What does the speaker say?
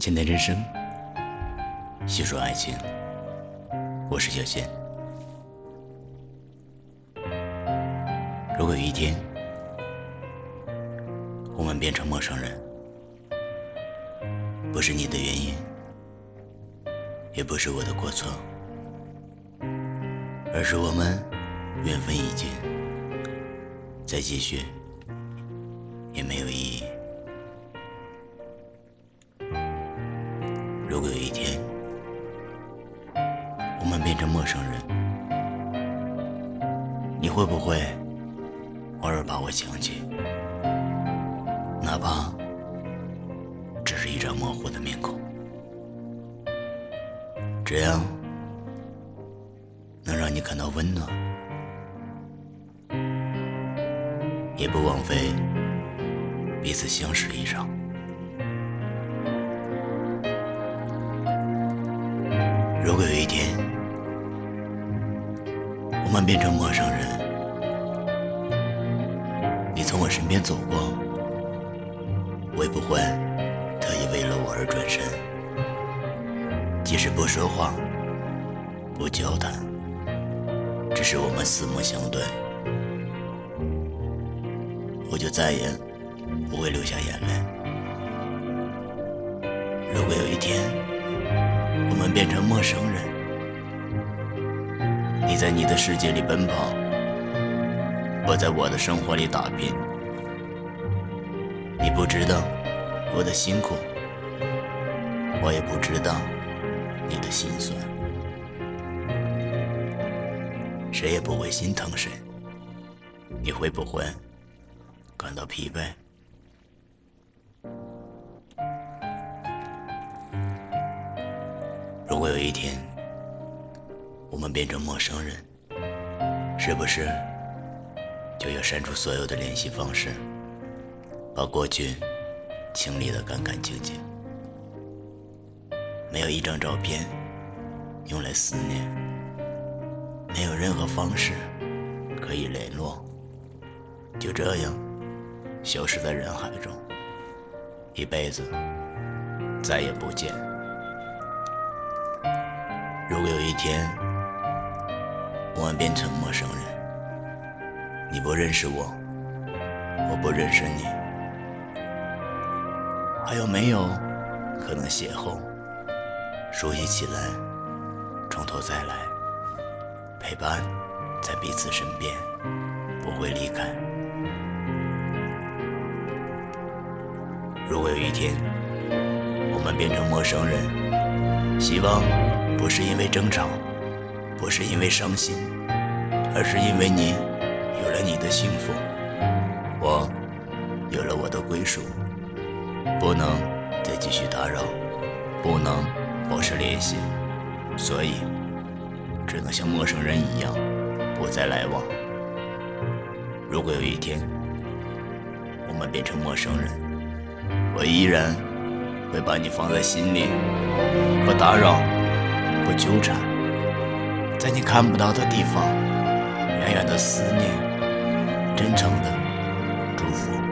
浅谈人生，细说爱情。我是小贤。如果有一天我们变成陌生人，不是你的原因，也不是我的过错，而是我们缘分已尽，再继续也没有意义。如果有一天我们变成陌生人，你会不会偶尔把我想起？哪怕只是一张模糊的面孔，这样能让你感到温暖，也不枉费彼此相识一场。如果有一天我们变成陌生人，你从我身边走过，我也不会特意为了我而转身？即使不说话、不交谈，只是我们四目相对，我就再也不会流下眼泪。如果有一天，我们变成陌生人，你在你的世界里奔跑，我在我的生活里打拼。你不知道我的辛苦，我也不知道你的心酸，谁也不会心疼谁。你会不会感到疲惫？如果有一天我们变成陌生人，是不是就要删除所有的联系方式，把过去清理得干干净净？没有一张照片用来思念，没有任何方式可以联络，就这样消失在人海中，一辈子再也不见。如果有一天我们变成陌生人，你不认识我，我不认识你，还有没有可能邂逅？熟悉起来，从头再来，陪伴在彼此身边，不会离开。如果有一天我们变成陌生人，希望。不是因为争吵，不是因为伤心，而是因为你有了你的幸福，我有了我的归属，不能再继续打扰，不能保持联系，所以只能像陌生人一样不再来往。如果有一天我们变成陌生人，我依然会把你放在心里，不打扰。纠缠，在你看不到的地方，远远的思念，真诚的祝福。